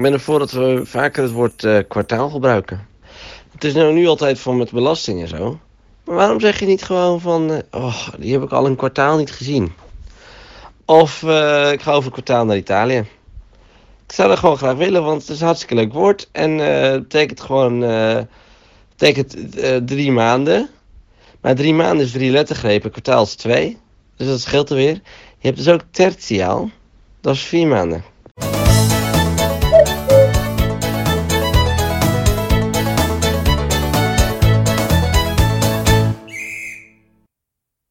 ik ben ervoor dat we vaker het woord eh, kwartaal gebruiken. Het is nou nu altijd van met belasting en zo. Maar waarom zeg je niet gewoon van... Eh, oh, die heb ik al een kwartaal niet gezien. Of eh, ik ga over kwartaal naar Italië. Ik zou dat gewoon graag willen, want het is een hartstikke leuk woord. En het betekent gewoon... eh betekent drie maanden. Maar drie maanden is drie lettergrepen, kwartaal is twee. Dus dat scheelt er weer. Je hebt dus ook tertiaal. Dat is vier maanden.